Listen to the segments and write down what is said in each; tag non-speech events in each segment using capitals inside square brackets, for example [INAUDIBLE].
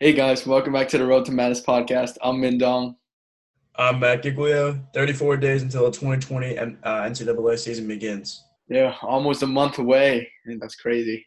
Hey guys, welcome back to the Road to Madness podcast. I'm Mindong. I'm Matt Giglio. 34 days until the 2020 uh, NCAA season begins. Yeah, almost a month away. That's crazy.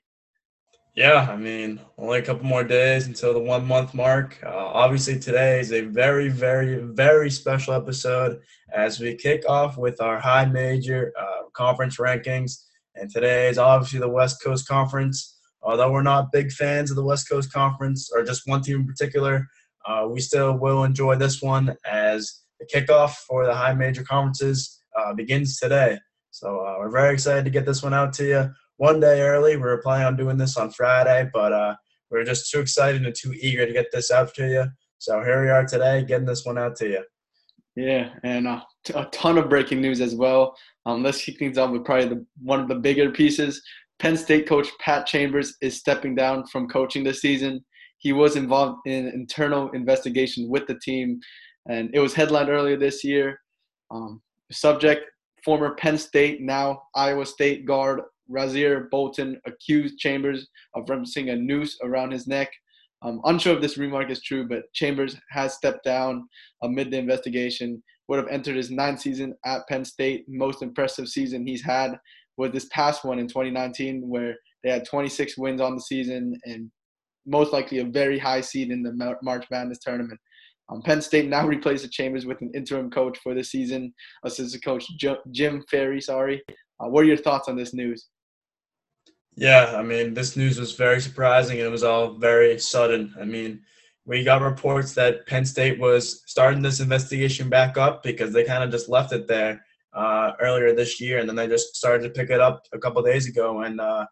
Yeah, I mean, only a couple more days until the one month mark. Uh, obviously, today is a very, very, very special episode as we kick off with our high major uh, conference rankings. And today is obviously the West Coast Conference. Although we're not big fans of the West Coast Conference or just one team in particular, uh, we still will enjoy this one as the kickoff for the high major conferences uh, begins today. So uh, we're very excited to get this one out to you one day early. We were planning on doing this on Friday, but uh, we are just too excited and too eager to get this out to you. So here we are today, getting this one out to you. Yeah, and uh, a ton of breaking news as well. Um, let's kick things off with probably the, one of the bigger pieces. Penn State coach Pat Chambers is stepping down from coaching this season. He was involved in an internal investigation with the team, and it was headlined earlier this year. Um, subject former Penn State, now Iowa State guard Rasir Bolton accused Chambers of referencing a noose around his neck. I'm unsure if this remark is true, but Chambers has stepped down amid the investigation. Would have entered his ninth season at Penn State. Most impressive season he's had was this past one in 2019, where they had 26 wins on the season and most likely a very high seed in the March Madness tournament. Um, Penn State now [LAUGHS] replaces Chambers with an interim coach for the season, assistant coach Jim Ferry. Sorry, uh, what are your thoughts on this news? Yeah, I mean, this news was very surprising and it was all very sudden. I mean, we got reports that Penn State was starting this investigation back up because they kind of just left it there uh, earlier this year, and then they just started to pick it up a couple days ago. And uh,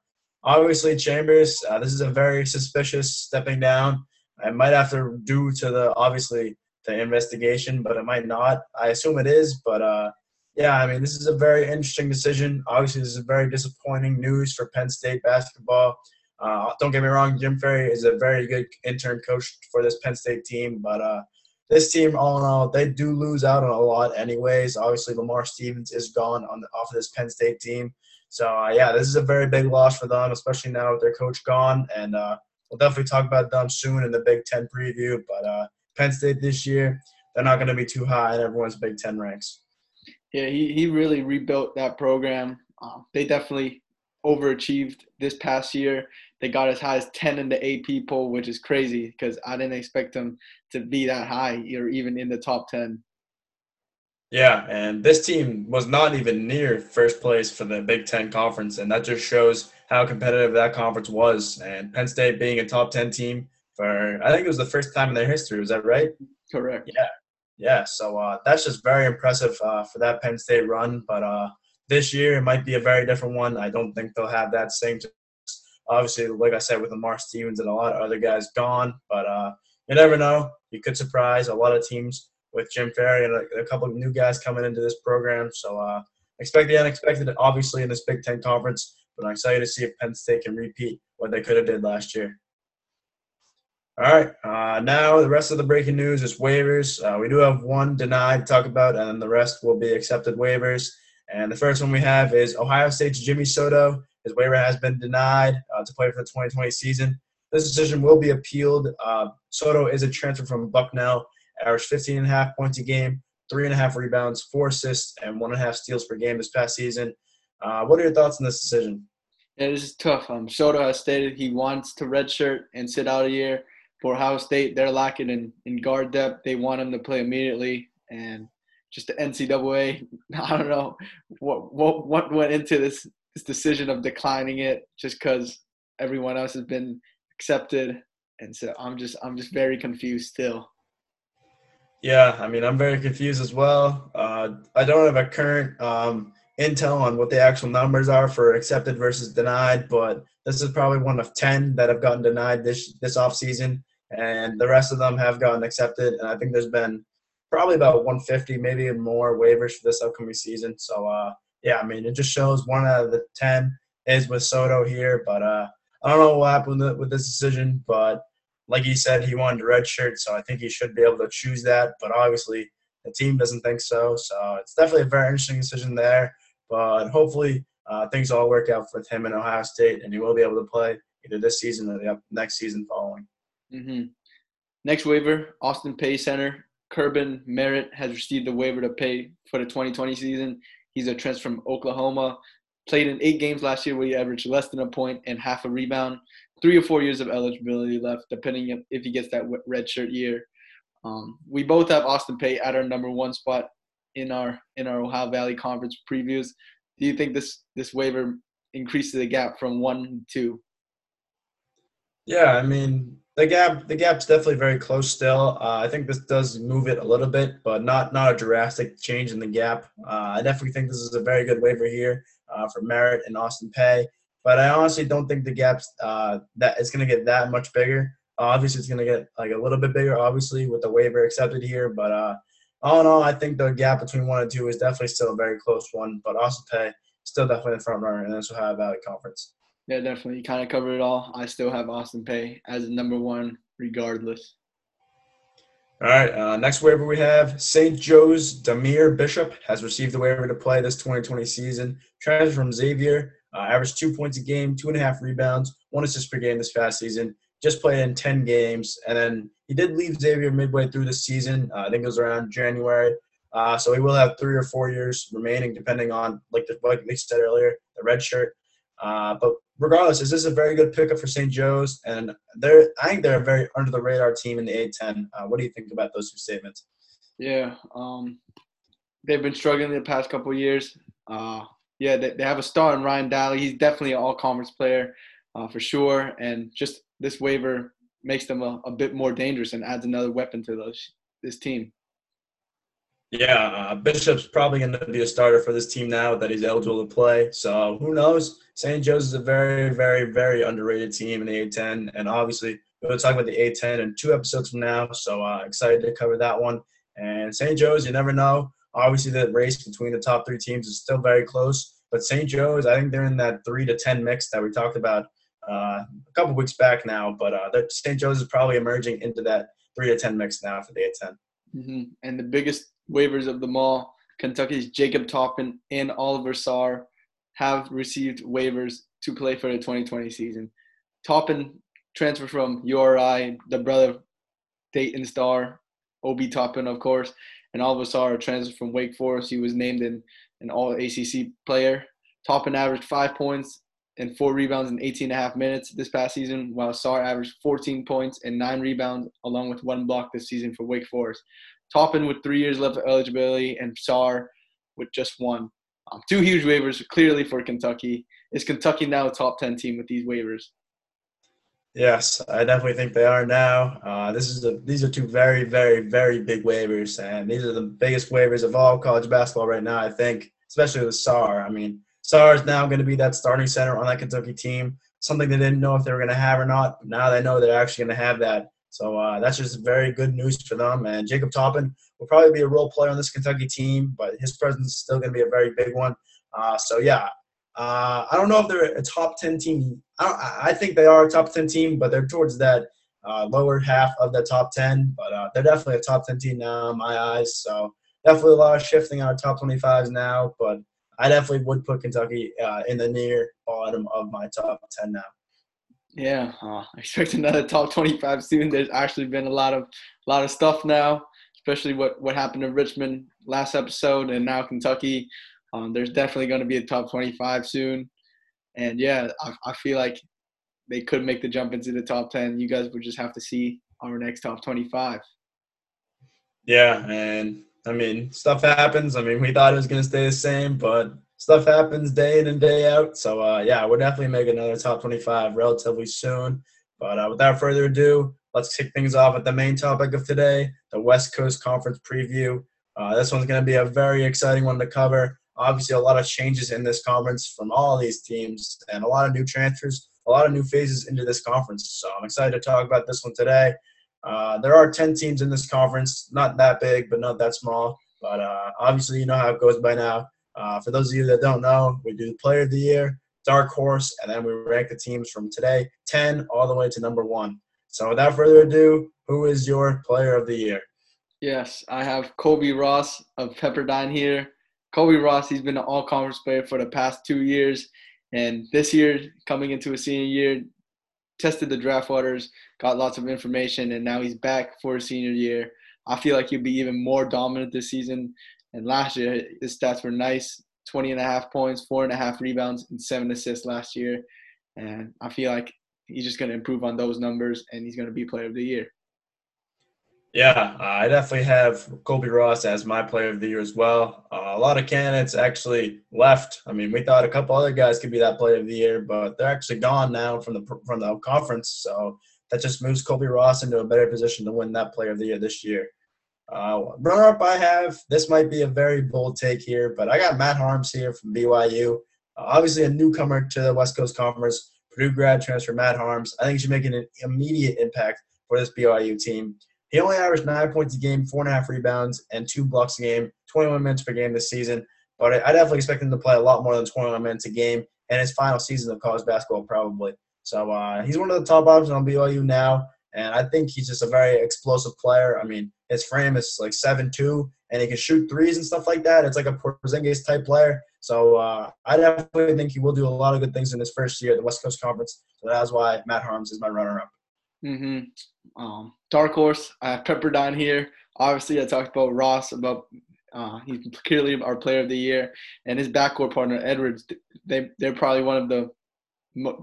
obviously, Chambers, uh, this is a very suspicious stepping down. I might have to do to the obviously the investigation, but it might not. I assume it is, but uh, yeah, I mean, this is a very interesting decision. Obviously, this is very disappointing news for Penn State basketball. Uh, don't get me wrong, Jim Ferry is a very good intern coach for this Penn State team, but uh, this team, all in all, they do lose out on a lot, anyways. Obviously, Lamar Stevens is gone on the, off of this Penn State team, so uh, yeah, this is a very big loss for them, especially now with their coach gone. And uh, we'll definitely talk about them soon in the Big Ten preview. But uh, Penn State this year, they're not going to be too high in everyone's Big Ten ranks. Yeah, he, he really rebuilt that program. Um, they definitely overachieved this past year. They got as high as 10 in the AP poll, which is crazy because I didn't expect them to be that high or even in the top 10. Yeah, and this team was not even near first place for the Big Ten conference, and that just shows how competitive that conference was. And Penn State being a top 10 team for, I think it was the first time in their history. Was that right? Correct. Yeah, yeah, so uh, that's just very impressive uh, for that Penn State run. But uh, this year it might be a very different one. I don't think they'll have that same. Obviously, like I said, with Lamar Stevens and a lot of other guys gone, but uh, you never know. You could surprise a lot of teams with Jim Ferry and a, a couple of new guys coming into this program. So uh, expect the unexpected, obviously, in this Big Ten conference. But I'm excited to see if Penn State can repeat what they could have did last year. All right. Uh, now the rest of the breaking news is waivers. Uh, we do have one denied to talk about, and then the rest will be accepted waivers. And the first one we have is Ohio State's Jimmy Soto. His waiver has been denied to play for the 2020 season. This decision will be appealed. Uh, Soto is a transfer from Bucknell, averaged 15 and a half points a game, three and a half rebounds, four assists, and one and a half steals per game this past season. Uh, what are your thoughts on this decision? Yeah, this is tough. Um, Soto has stated he wants to redshirt and sit out a year for Ohio State, they're lacking in, in guard depth. They want him to play immediately. And just the NCAA, [LAUGHS] I don't know what what what went into this this decision of declining it just because everyone else has been accepted. And so I'm just I'm just very confused still. Yeah, I mean I'm very confused as well. Uh, I don't have a current um, intel on what the actual numbers are for accepted versus denied, but this is probably one of 10 that have gotten denied this this off season and the rest of them have gotten accepted. And I think there's been probably about 150, maybe more waivers for this upcoming season. So, uh, yeah, I mean, it just shows one out of the 10 is with Soto here, but uh, I don't know what happened with this decision, but like he said, he wanted a red shirt, so I think he should be able to choose that. But obviously, the team doesn't think so. So it's definitely a very interesting decision there. But hopefully, uh, things all work out with him in Ohio State, and he will be able to play either this season or the next season following. Mm-hmm. Next waiver, Austin Peay center. Kirban Merritt has received a waiver to pay for the 2020 season. He's a transfer from Oklahoma. Played in eight games last year where he averaged less than a point and half a rebound. Three or four years of eligibility left, depending if he gets that red shirt year. Um, we both have Austin Peay at our number one spot in our in our Ohio Valley Conference previews. Do you think this this waiver increases the gap from one to two? Yeah, I mean the gap the gap's definitely very close still. Uh, I think this does move it a little bit, but not not a drastic change in the gap. Uh, I definitely think this is a very good waiver here uh, for Merritt and Austin Peay. But I honestly don't think the gap's uh, that it's going to get that much bigger. obviously, it's going to get like a little bit bigger, obviously, with the waiver accepted here. But uh, all in all, I think the gap between one and two is definitely still a very close one. But Austin Peay still definitely the front runner in this Ohio Valley Conference. Yeah, definitely. You kind of covered it all. I still have Austin Peay as number one, regardless. All right. Uh, next waiver we have St. Joe's Dahmir Bishop has received the waiver to play this 2020 season. Transfer from Xavier, uh, averaged two points a game, two and a half rebounds, one assist per game this past season. Just played in 10 games, and then he did leave Xavier midway through the season. Uh, I think it was around January. Uh, so he will have three or four years remaining, depending on, like, the, like we said earlier, the red shirt. Uh, but regardless, is this a very good pickup for St. Joe's? And they're, I think they're a very under the radar team in the A10. Uh, what do you think about those two statements? Yeah, um, they've been struggling the past couple years. Uh, yeah, they, they have a star in Ryan Daly. He's definitely an all conference player uh, for sure. And just this waiver makes them a, a bit more dangerous and adds another weapon to those this team. Yeah, uh, Bishop's probably going to be a starter for this team now that he's eligible to play. So who knows? St. Joe's is a very, very, very underrated team in the A10, and obviously we'll talk about the A10 in two episodes from now. So uh, excited to cover that one. And St. Joe's, you never know. Obviously, the race between the top three teams is still very close. But St. Joe's, I think they're in that three to ten mix that we talked about uh, a couple weeks back now. But uh, St. Joe's is probably emerging into that three to ten mix now for the A10. Mm-hmm. And the biggest waivers of them all, Kentucky's Jacob Toppin and Oliver Sarr have received waivers to play for the 2020 season. Toppin transferred from URI, the brother of Dayton Star, Obi Toppin, of course, and Oliver Sarr transferred from Wake Forest. He was named in an All ACC player. Toppin averaged five points and four rebounds in 18 and a half minutes this past season, while Sarr averaged 14 points and nine rebounds, along with one block this season for Wake Forest. Toppin with three years left of eligibility, and Sarr with just one. Um, two huge waivers clearly for Kentucky. Is Kentucky now a top 10 team with these waivers? Yes, I definitely think they are now. Uh, this is a, these are two very, very, very big waivers, and these are the biggest waivers of all college basketball right now. I think, especially with Sarr. I mean, Sarr is now going to be that starting center on that Kentucky team. Something they didn't know if they were going to have or not. Now they know they're actually going to have that. So uh, that's just very good news for them. And Jacob Toppin will probably be a role player on this Kentucky team, but his presence is still going to be a very big one. Uh, so yeah, uh, I don't know if they're a top ten team. I, I, think they are a top ten team, but they're towards that uh, lower half of the top ten. But uh, they're definitely a top ten team now in my eyes. So definitely a lot of shifting on our top twenty fives now. But I definitely would put Kentucky uh, in the near bottom of my top ten now. Yeah, uh, I expect [LAUGHS] another top 25 soon. There's actually been a lot of a lot of stuff now, especially what what happened in Richmond last episode, and now Kentucky. Um, there's definitely going to be a top 25 soon, and yeah, I, I feel like they could make the jump into the top 10. You guys would just have to see our next top 25. Yeah, and I mean, stuff happens. I mean, we thought it was going to stay the same, but stuff happens day in and day out. So uh, yeah, we'll definitely make another top 25 relatively soon. But uh, without further ado, let's kick things off with the main topic of today, the West Coast Conference preview. Uh, this one's going to be a very exciting one to cover. Obviously, a lot of changes in this conference from all these teams, and a lot of new transfers, a lot of new phases into this conference. So I'm excited to talk about this one today. Uh, there are 10 teams in this conference, not that big, but not that small. But uh, obviously, you know how it goes by now. Uh, for those of you that don't know, we do Player of the Year, Dark Horse, and then we rank the teams from today 10 all the way to number one. So without further ado, who is your Player of the Year? Yes, I have Colbey Ross of Pepperdine here. Colbey Ross, he's been an all conference player for the past two years. And this year, coming into a senior year, tested the draft waters, got lots of information, and now he's back for his senior year. I feel like he'll be even more dominant this season. And last year, his stats were nice 20 and a half points, four and a half rebounds, and seven assists last year. And I feel like he's just going to improve on those numbers and he's going to be player of the year. Yeah, I definitely have Colbey Ross as my player of the year as well. Uh, a lot of candidates actually left. I mean, we thought a couple other guys could be that player of the year, but they're actually gone now from the from the conference. So that just moves Colbey Ross into a better position to win that player of the year this year. Uh, runner up, I have this might be a very bold take here, but I got Matt Haarms here from BYU. Uh, obviously, a newcomer to the West Coast Conference, Purdue grad transfer Matt Haarms. I think he should make an immediate impact for this BYU team. He only averaged nine points a game, four and a half rebounds, and two blocks a game, 21 minutes per game this season. But I definitely expect him to play a lot more than 21 minutes a game in his final season of college basketball, probably. So uh, he's one of the top options on BYU now, and I think he's just a very explosive player. I mean, his frame is like seven two, and he can shoot threes and stuff like that. It's like a Porzingis type player. So uh, I definitely think he will do a lot of good things in his first year at the West Coast Conference. So that's why Matt Haarms is my runner-up. Mm-hmm. Um, dark horse. I have Pepperdine here. Obviously, I talked about Ross. About uh, he's clearly our player of the year, and his backcourt partner Edwards. They they're probably one of the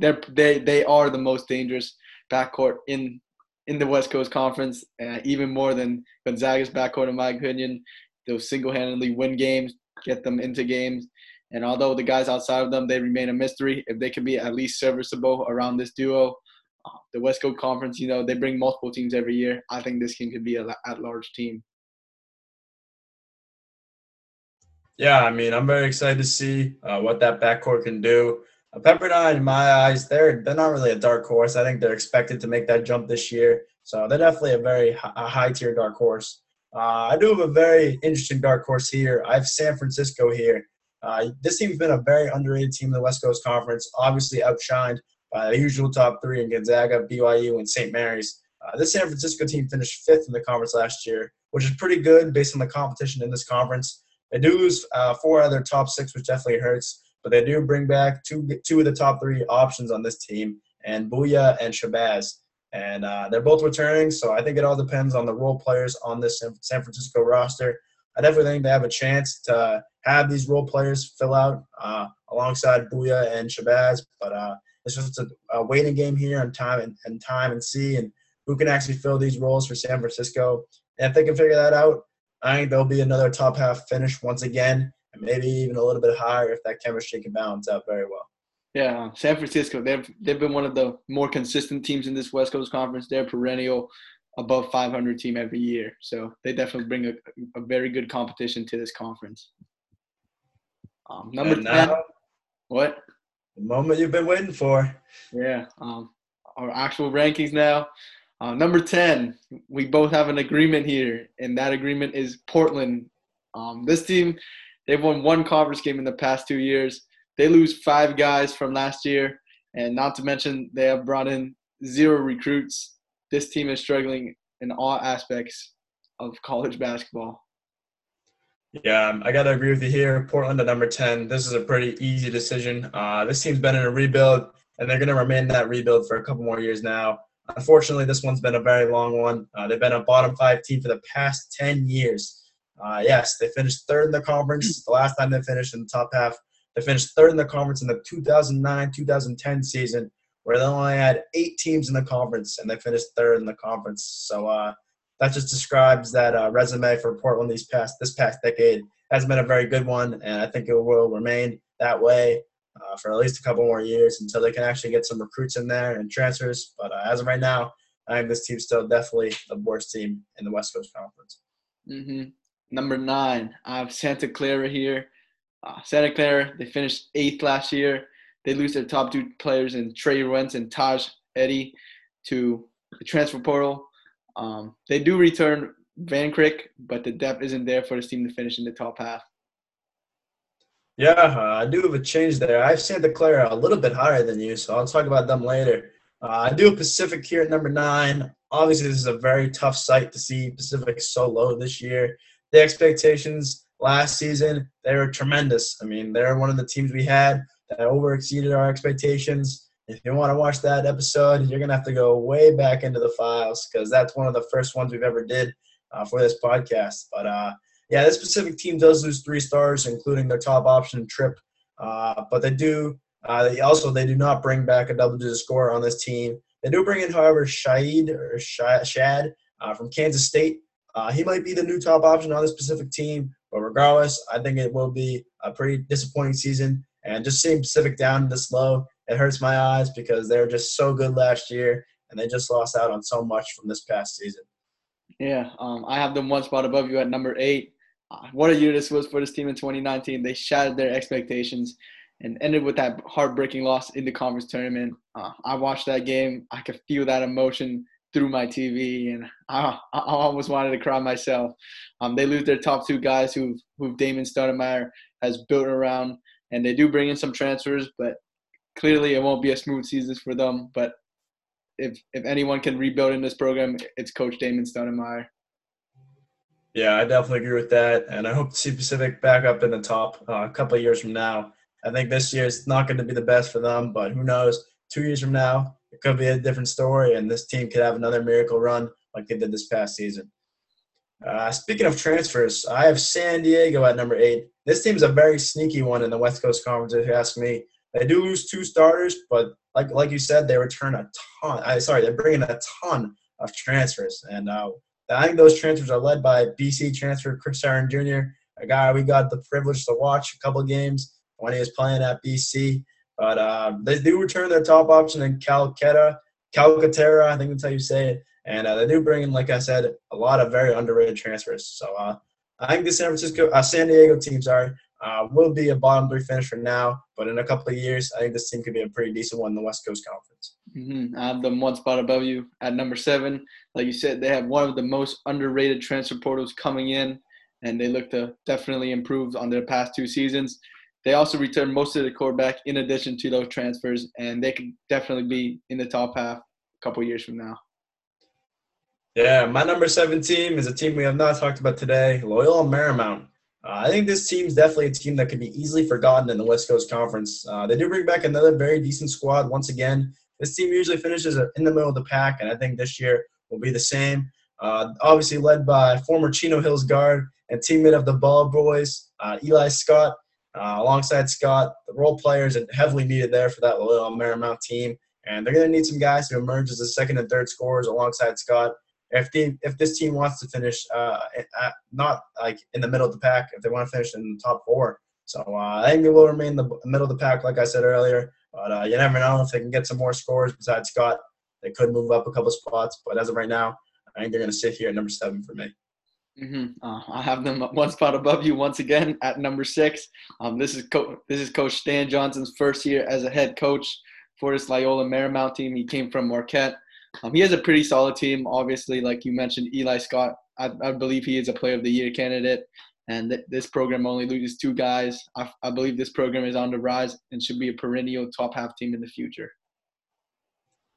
they're they they are the most dangerous backcourt in in the West Coast Conference, uh, even more than Gonzaga's backcourt, in my opinion. They'll single-handedly win games, get them into games, and although the guys outside of them they remain a mystery, if they can be at least serviceable around this duo, uh, the West Coast Conference, you know, they bring multiple teams every year. I think this team could be a at-large team. Yeah, I mean, I'm very excited to see uh, what that backcourt can do. Pepperdine, in my eyes, they're they're not really a dark horse. I think they're expected to make that jump this year, so they're definitely a very high tier dark horse. Uh, I do have a very interesting dark horse here. I have San Francisco here. Uh, this team's been a very underrated team in the West Coast Conference. Obviously, outshined by the usual top three in Gonzaga, BYU, and St. Mary's. Uh, this San Francisco team finished fifth in the conference last year, which is pretty good based on the competition in this conference. They do lose uh, four out of their top six, which definitely hurts, but they do bring back two two of the top three options on this team, and Bouyea and Shabazz. And uh, they're both returning, so I think it all depends on the role players on this San Francisco roster. I definitely think they have a chance to have these role players fill out uh, alongside Bouyea and Shabazz, but uh, it's just a, a waiting game here on time and, and time and see and who can actually fill these roles for San Francisco. And if they can figure that out, I think there'll be another top half finish once again, and maybe even a little bit higher if that chemistry can balance out very well. Yeah, San Francisco, they've they've been one of the more consistent teams in this West Coast Conference. They're perennial above 500 team every year, so they definitely bring a, a very good competition to this conference. Um, number and 10, now, what? The moment you've been waiting for. Yeah. Um, our actual rankings now. Uh, number 10, we both have an agreement here, and that agreement is Portland. Um, this team, they've won one conference game in the past two years. They lose five guys from last year, and not to mention they have brought in zero recruits. This team is struggling in all aspects of college basketball. Yeah, um, I got to agree with you here. Portland at number 10. This is a pretty easy decision. Uh, this team's been in a rebuild, and they're going to remain in that rebuild for a couple more years now. Unfortunately, this one's been a very long one. Uh, they've been a bottom five team for the past 10 years. Uh, yes, they finished third in the conference. The last time they finished in the top half, they finished third in the conference in the 2009 2010 season, where they only had eight teams in the conference, and they finished third in the conference. So, uh, that just describes that uh, resume for Portland these past this past decade has been a very good one, and I think it will remain that way uh, for at least a couple more years until they can actually get some recruits in there and transfers. But uh, as of right now, I think this team's still definitely the worst team in the West Coast Conference. Mm-hmm. Number nine, I have Santa Clara here. Uh, Santa Clara, they finished eighth last year. They lose their top two players in Trey Wertz and Tahj Eaddy to the transfer portal. Um, they do return Vrankic, but the depth isn't there for this team to finish in the top half. Yeah, uh, I do have a change there. I've Santa Clara a little bit higher than you, so I'll talk about them later. Uh, I do Pacific here at number nine. Obviously, this is a very tough sight to see Pacific so low this year. The expectations last season, they were tremendous. I mean, they're one of the teams we had that over exceeded our expectations. if you want to watch that episode, you're gonna have to go way back into the files because that's one of the first ones we've ever did uh, for this podcast. But uh, yeah, this specific team does lose three stars, including their top option Tripp. Uh, but they do. Uh, they also they do not bring back a double-digit scorer on this team. They do bring in, however, Shahid or Shad uh, from Kansas State. Uh, he might be the new top option on this specific team, but regardless, I think it will be a pretty disappointing season. And just seeing Pacific down this low, it hurts my eyes because they were just so good last year, and they just lost out on so much from this past season. Yeah, um, I have them one spot above you at number eight. Uh, what a year this was for this team in 2019. They shattered their expectations and ended with that heartbreaking loss in the conference tournament. Uh, I watched that game. I could feel that emotion through my TV, and I, I almost wanted to cry myself. Um, they lose their top two guys who who Damon Stoudamire has built around, and they do bring in some transfers, but clearly it won't be a smooth season for them. But if if anyone can rebuild in this program, it's Coach Damon Stoudamire. Yeah, I definitely agree with that, and I hope to see Pacific back up in the top uh, a couple of years from now. I think this year is not going to be the best for them, but who knows? Two years from now, could be a different story, and this team could have another miracle run like they did this past season. Uh, speaking of transfers, I have San Diego at number eight. This team's a very sneaky one in the West Coast Conference, if you ask me. They do lose two starters, but like like you said, they return a ton. I sorry, they bring in a ton of transfers, and uh, I think those transfers are led by BC transfer Chris Herren Jr., a guy we got the privilege to watch a couple games when he was playing at BC. But uh, they do return their top option in Calcutta, Calcaterra, I think that's how you say it. And uh, they do bring in, like I said, a lot of very underrated transfers. So uh, I think the San Francisco, uh, San Diego team, sorry, uh, will be a bottom three finish for now. But in a couple of years, I think this team could be a pretty decent one in the West Coast Conference. Mm-hmm. I have them one spot above you at number seven. Like you said, they have one of the most underrated transfer portals coming in, and they look to definitely improve on their past two seasons. They also return most of the quarterback in addition to those transfers, and they could definitely be in the top half a couple years from now. Yeah, my number seven team is a team we have not talked about today, Loyola Marymount. Uh, I think this team is definitely a team that could be easily forgotten in the West Coast Conference. Uh, they do bring back another very decent squad once again. This team usually finishes in the middle of the pack, and I think this year will be the same. Uh, obviously led by former Chino Hills guard and teammate of the Ball Boys, uh, Eli Scott. Uh, alongside Scott, the role players are heavily needed there for that Loyola Marymount team, and they're going to need some guys to emerge as the second and third scorers alongside Scott. If the if this team wants to finish uh, not like in the middle of the pack, if they want to finish in the top four, so uh, I think they will remain in the middle of the pack, like I said earlier. But uh, you never know if they can get some more scores besides Scott. They could move up a couple spots, but as of right now, I think they're going to sit here at number seven for me. Mm-hmm. Uh, I have them one spot above you once again at number six. Um, this is Co- this is Coach Stan Johnson's first year as a head coach for this Loyola Marymount team. He came from Marquette. Um, he has a pretty solid team. Obviously, like you mentioned, Eli Scott. I, I believe he is a Player of the Year candidate. And th- this program only loses two guys. I, I believe this program is on the rise and should be a perennial top half team in the future.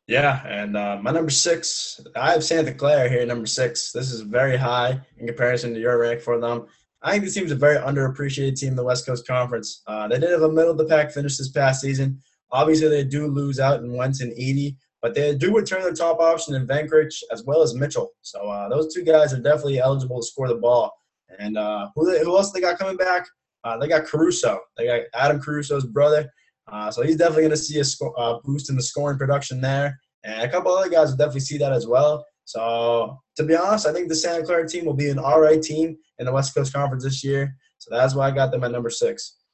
Yeah, and uh, my number six, I have Santa Clara here, number six. This is very high in comparison to your rank for them. I think this team's a very underappreciated team in the West Coast Conference. Uh, they did have a middle of the pack finish this past season. Obviously, they do lose out in Wertz and Eaddy, but they do return their top option in Vrankic as well as Mitchell. So uh, those two guys are definitely eligible to score the ball. And uh, who, they, who else they got coming back? Uh, they got Caruso. They got Adam Caruso's brother. Uh, so he's definitely going to see a sco- uh, boost in the scoring production there. And a couple other guys will definitely see that as well. So to be honest, I think the Santa Clara team will be an all right team in the West Coast Conference this year. So that's why I got them at number six. [LAUGHS]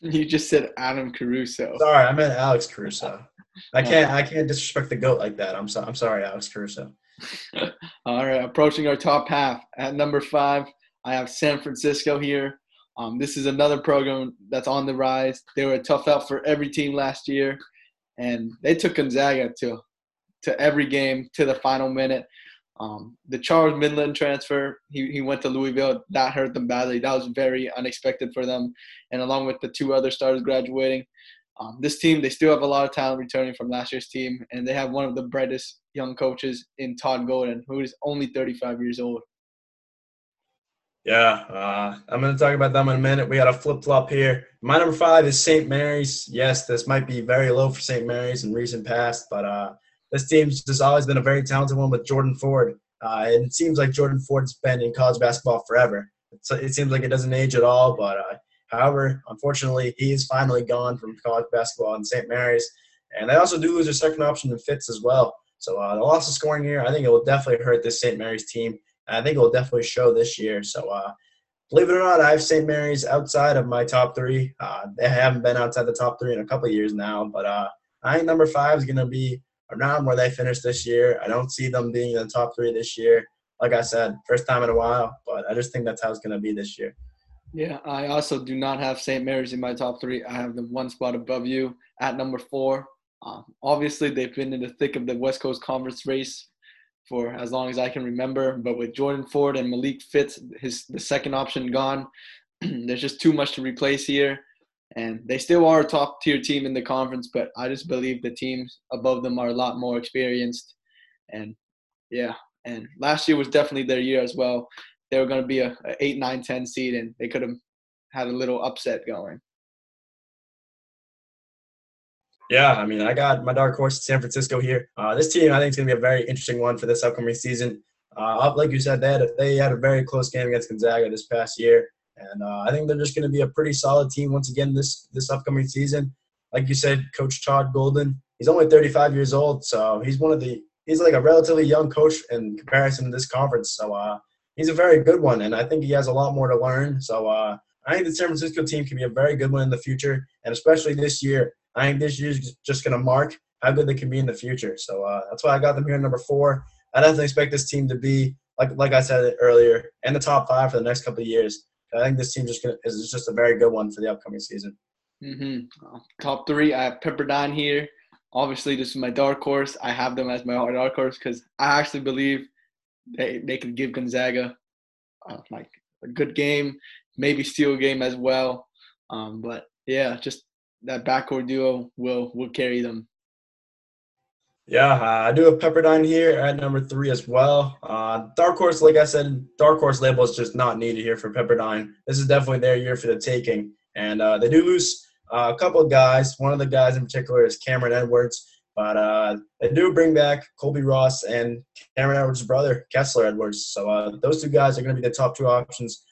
You just said Adam Caruso. Sorry, I meant Alex Caruso. I [LAUGHS] can't I can't disrespect the goat like that. I'm so, I'm sorry, Alex Caruso. [LAUGHS] all right, approaching our top half at number five. I have San Francisco here. Um, this is another program that's on the rise. They were a tough out for every team last year, and they took Gonzaga to to every game to the final minute. Um, the Charles Minlend transfer, he, he went to Louisville. That hurt them badly. That was very unexpected for them. And along with the two other stars graduating, um, this team, they still have a lot of talent returning from last year's team. And they have one of the brightest young coaches in Todd Golden, who is only 35 years old. Yeah, uh, I'm going to talk about them in a minute. We got a flip flop here. My number five is St. Mary's. Yes, this might be very low for St. Mary's in recent past, but uh, this team's just always been a very talented one with Jordan Ford. Uh, and it seems like Jordan Ford's been in college basketball forever. It's, it seems like it doesn't age at all, but uh, however, unfortunately, he is finally gone from college basketball in St. Mary's. And they also do lose their second option in Fitts as well. So uh, the loss of scoring here, I think it will definitely hurt this St. Mary's team. I think it will definitely show this year. So uh, believe it or not, I have St. Mary's outside of my top three. Uh, they haven't been outside the top three in a couple years now, but uh, I think number five is going to be around where they finished this year. I don't see them being in the top three this year. Like I said, first time in a while, but I just think that's how it's going to be this year. Yeah, I also do not have St. Mary's in my top three. I have them one spot above you at number four. Um, obviously, they've been in the thick of the West Coast Conference race for as long as I can remember. But with Jordan Ford and Malik Fitts, his the second option gone, [CLEARS THROAT] there's just too much to replace here. And they still are a top tier team in the conference, but I just believe the teams above them are a lot more experienced. And yeah, and last year was definitely their year as well. They were going to be a, a 8, 9, 10 seed, and they could have had a little upset going. Yeah, I mean, I got my dark horse, San Francisco here. Uh, this team, I think, is going to be a very interesting one for this upcoming season. Uh, like you said, they had, a, they had a very close game against Gonzaga this past year, and uh, I think they're just going to be a pretty solid team once again this this upcoming season. Like you said, Coach Todd Golden, he's only 35 years old, so he's one of the he's like a relatively young coach in comparison to this conference. So uh, he's a very good one, and I think he has a lot more to learn. So uh, I think the San Francisco team can be a very good one in the future, and especially this year. I think this year's just going to mark how good they can be in the future. So uh, that's why I got them here number four. I definitely expect this team to be like like I said earlier in the top five for the next couple of years. I think this team just gonna, is just a very good one for the upcoming season. Mm-hmm. Top three, I have Pepperdine here. Obviously, this is my dark horse. I have them as my dark horse because I actually believe they they can give Gonzaga uh, like a good game, maybe steal a game as well. Um, but yeah, just that backcourt duo will will carry them. Yeah, uh, I do have Pepperdine here at number three as well. Uh, dark horse, like I said, dark horse label is just not needed here for Pepperdine. This is definitely their year for the taking, and uh, they do lose uh, a couple of guys. One of the guys in particular is Kameron Edwards, but uh, they do bring back Colbey Ross and Kameron Edwards' brother, Kessler Edwards. So uh, those two guys are going to be the top two options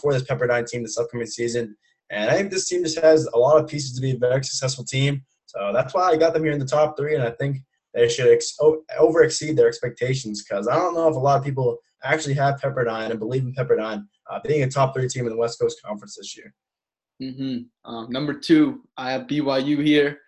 for this Pepperdine team this upcoming season. And I think this team just has a lot of pieces to be a very successful team. So that's why I got them here in the top three, and I think they should ex- over exceed their expectations because I don't know if a lot of people actually have Pepperdine and believe in Pepperdine uh, being a top three team in the West Coast Conference this year. Mm-hmm. Um, number two, I have BYU here.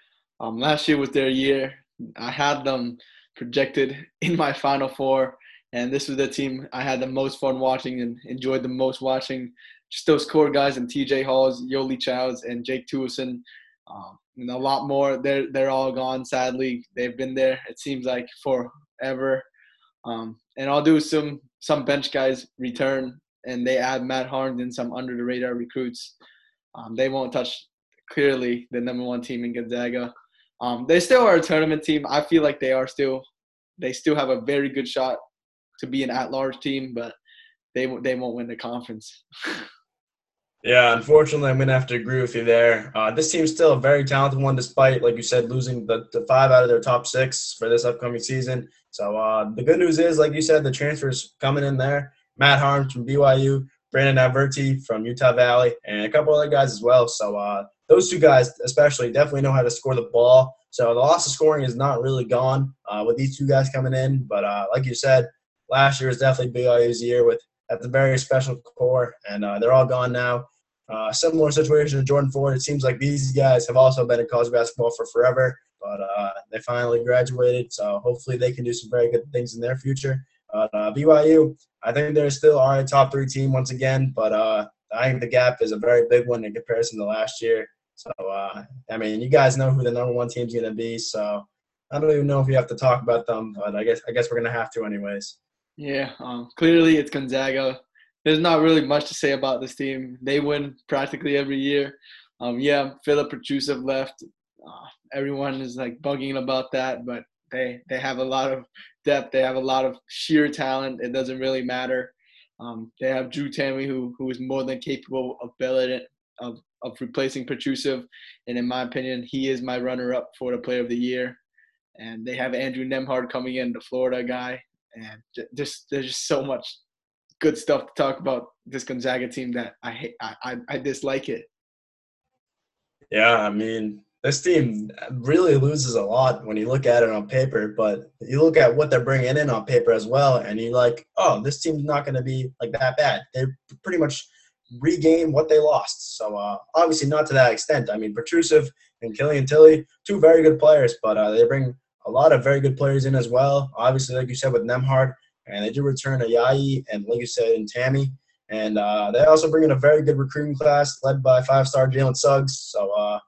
Um, last year was their year. I had them projected in my Final Four, and this was the team I had the most fun watching and enjoyed the most watching just those core guys and TJ Haws, Yoeli Childs, and Jake Toolson. Um, and a lot more. They're they're all gone. Sadly, they've been there. It seems like forever. Um, and I'll do some some bench guys return, and they add Matt Haarms and some under the radar recruits. Um, they won't touch clearly the number one team in Gonzaga. Um, they still are a tournament team. I feel like they are still they still have a very good shot to be an at-large team, but they they won't win the conference. [LAUGHS] Yeah, unfortunately, I'm going to have to agree with you there. Uh, this team's still a very talented one, despite, like you said, losing the, the five out of their top six for this upcoming season. So uh, the good news is, like you said, the transfers coming in there. Matt Haarms from BYU, Brandon Averette from Utah Valley, and a couple other guys as well. So uh, those two guys, especially, definitely know how to score the ball. So the loss of scoring is not really gone uh, with these two guys coming in. But uh, like you said, last year was definitely BYU's year with at the very special core, and uh, they're all gone now. Uh, similar situation to Jordan Ford. It seems like these guys have also been in college basketball for forever, but uh, they finally graduated. So hopefully they can do some very good things in their future. Uh, BYU, I think they're still our top three team once again, but uh, I think the gap is a very big one in comparison to last year. So uh, I mean, you guys know who the number one team's going to be. So I don't even know if we have to talk about them, but I guess I guess we're going to have to anyways. Yeah, um, clearly it's Gonzaga there's not really much to say about this team. They win practically every year. Um, yeah, Filip Petrusev left. Uh, everyone is like bugging about that, but they they have a lot of depth. They have a lot of sheer talent. It doesn't really matter. Um, they have Drew Timme, who who is more than capable of billing of of replacing Petrusev, and in my opinion, he is my runner-up for the Player of the Year. And they have Andrew Nembhard coming in, the Florida guy, and just there's just so much good stuff to talk about this Gonzaga team that I hate, I, I dislike it. Yeah, I mean, this team really loses a lot when you look at it on paper, but you look at what they're bringing in on paper as well, and you're like, oh, this team's not going to be like that bad. They pretty much regain what they lost. So uh, obviously not to that extent. I mean, Petrusev and Killian Tillie, two very good players, but uh, they bring a lot of very good players in as well. Obviously, like you said, with Nembhard, and they do return Ayayi and, like you said, and Timme. And uh, they also bring in a very good recruiting class led by five-star Jalen Suggs. So uh,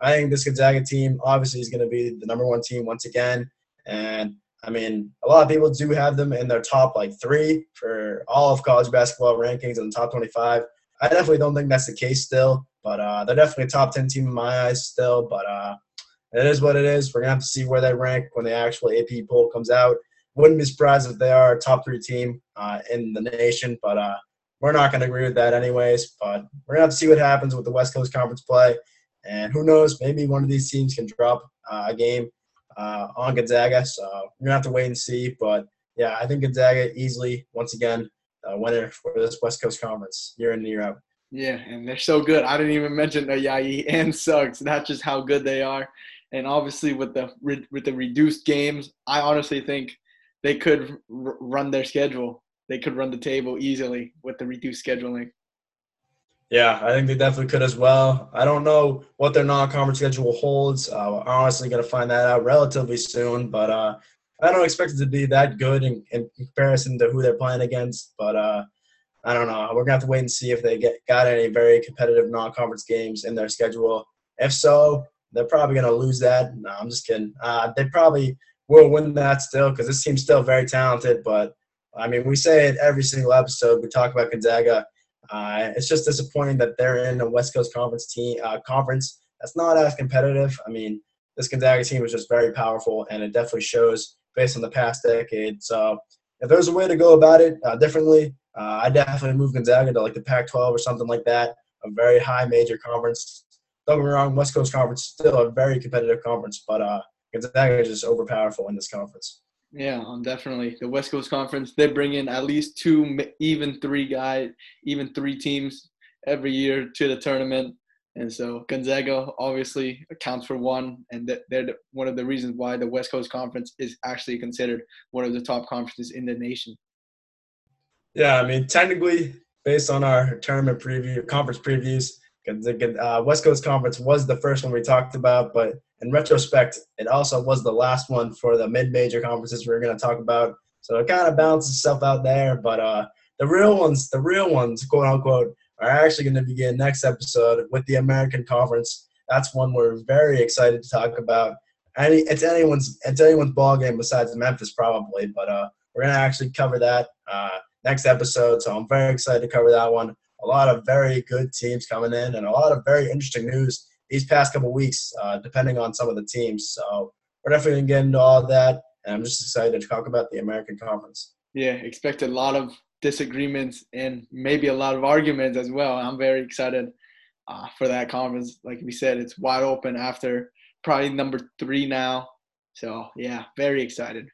I think this Gonzaga team obviously is going to be the number one team once again. And I mean, a lot of people do have them in their top like three for all of college basketball rankings in the top 25. I definitely don't think that's the case still, but uh, they're definitely a top 10 team in my eyes still. But uh, it is what it is. We're to have to see where they rank when the actual AP poll comes out. Wouldn't be surprised if they are a top three team uh, in the nation, but uh, we're not going to agree with that anyways. But we're going to have to see what happens with the West Coast Conference play. And who knows, maybe one of these teams can drop uh, a game uh, on Gonzaga. So we're going to have to wait and see. But yeah, I think Gonzaga easily, once again, uh, winner for this West Coast Conference year in and year out. Yeah, and they're so good. I didn't even mention Ayayi and Suggs. That's just how good they are. And obviously, with the with the reduced games, I honestly think they could r- run their schedule. They could run the table easily with the reduced scheduling. Yeah, I think they definitely could as well. I don't know what their non-conference schedule holds. Uh, I'm honestly going to find that out relatively soon, but uh, I don't expect it to be that good in, in comparison to who they're playing against. But uh, I don't know. We're gonna have to wait and see if they get got any very competitive non-conference games in their schedule. If so, they're probably gonna lose that. No, I'm just kidding. Uh, they probably will win that still because this team's still very talented. But I mean, we say it every single episode. We talk about Gonzaga. Uh, it's just disappointing that they're in a West Coast Conference team uh, conference that's not as competitive. I mean, this Gonzaga team was just very powerful, and it definitely shows based on the past decade. So if there's a way to go about it uh, differently, uh, I definitely move Gonzaga to like the Pac-12 or something like that, a very high major conference. Don't get me wrong, West Coast Conference still a very competitive conference, but uh, Gonzaga is just overpowerful in this conference. Yeah, um, definitely. The West Coast Conference, they bring in at least two, even three guys, even three teams every year to the tournament. And so Gonzaga obviously accounts for one, and they're one of the reasons why the West Coast Conference is actually considered one of the top conferences in the nation. Yeah, I mean, technically, based on our tournament preview, conference previews, the uh, West Coast Conference was the first one we talked about, but in retrospect, it also was the last one for the mid-major conferences we are going to talk about. So it kind of balances itself out there. But uh, the real ones, the real ones, quote unquote, are actually going to begin next episode with the American Conference. That's one we're very excited to talk about. Any, it's anyone's it's anyone's ball game besides Memphis probably, but uh, we're gonna actually cover that uh, next episode. So I'm very excited to cover that one. A lot of very good teams coming in, and a lot of very interesting news these past couple weeks, uh, depending on some of the teams. So we're definitely gonna get into all that, and I'm just excited to talk about the American Conference. Yeah, expect a lot of disagreements and maybe a lot of arguments as well. I'm very excited uh, for that conference. Like we said, it's wide open after probably number three now. So yeah, very excited.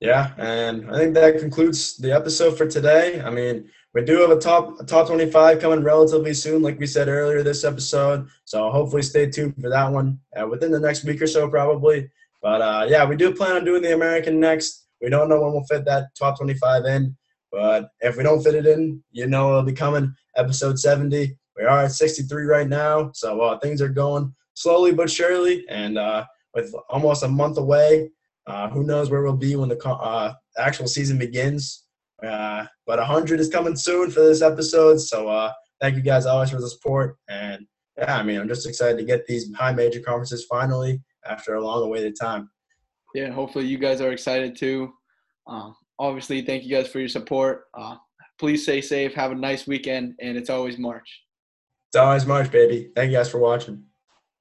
Yeah, and I think that concludes the episode for today. I mean, we do have a top a top 25 coming relatively soon, like we said earlier this episode. So hopefully, stay tuned for that one uh, within the next week or so, probably. But uh, yeah, we do plan on doing the American next. We don't know when we'll fit that top 25 in, but if we don't fit it in, you know it'll be coming episode 70. We are at 63 right now, so uh, things are going slowly but surely. And uh, with almost a month away, uh, who knows where we'll be when the uh, actual season begins. Uh, but 100 is coming soon for this episode, so uh, thank you guys always for the support. And yeah, I mean, I'm just excited to get these high major conferences finally after a long awaited time yeah, hopefully you guys are excited too. Um, obviously, thank you guys for your support. Uh, please stay safe. Have a nice weekend, and it's always March. It's always March, baby. Thank you guys for watching.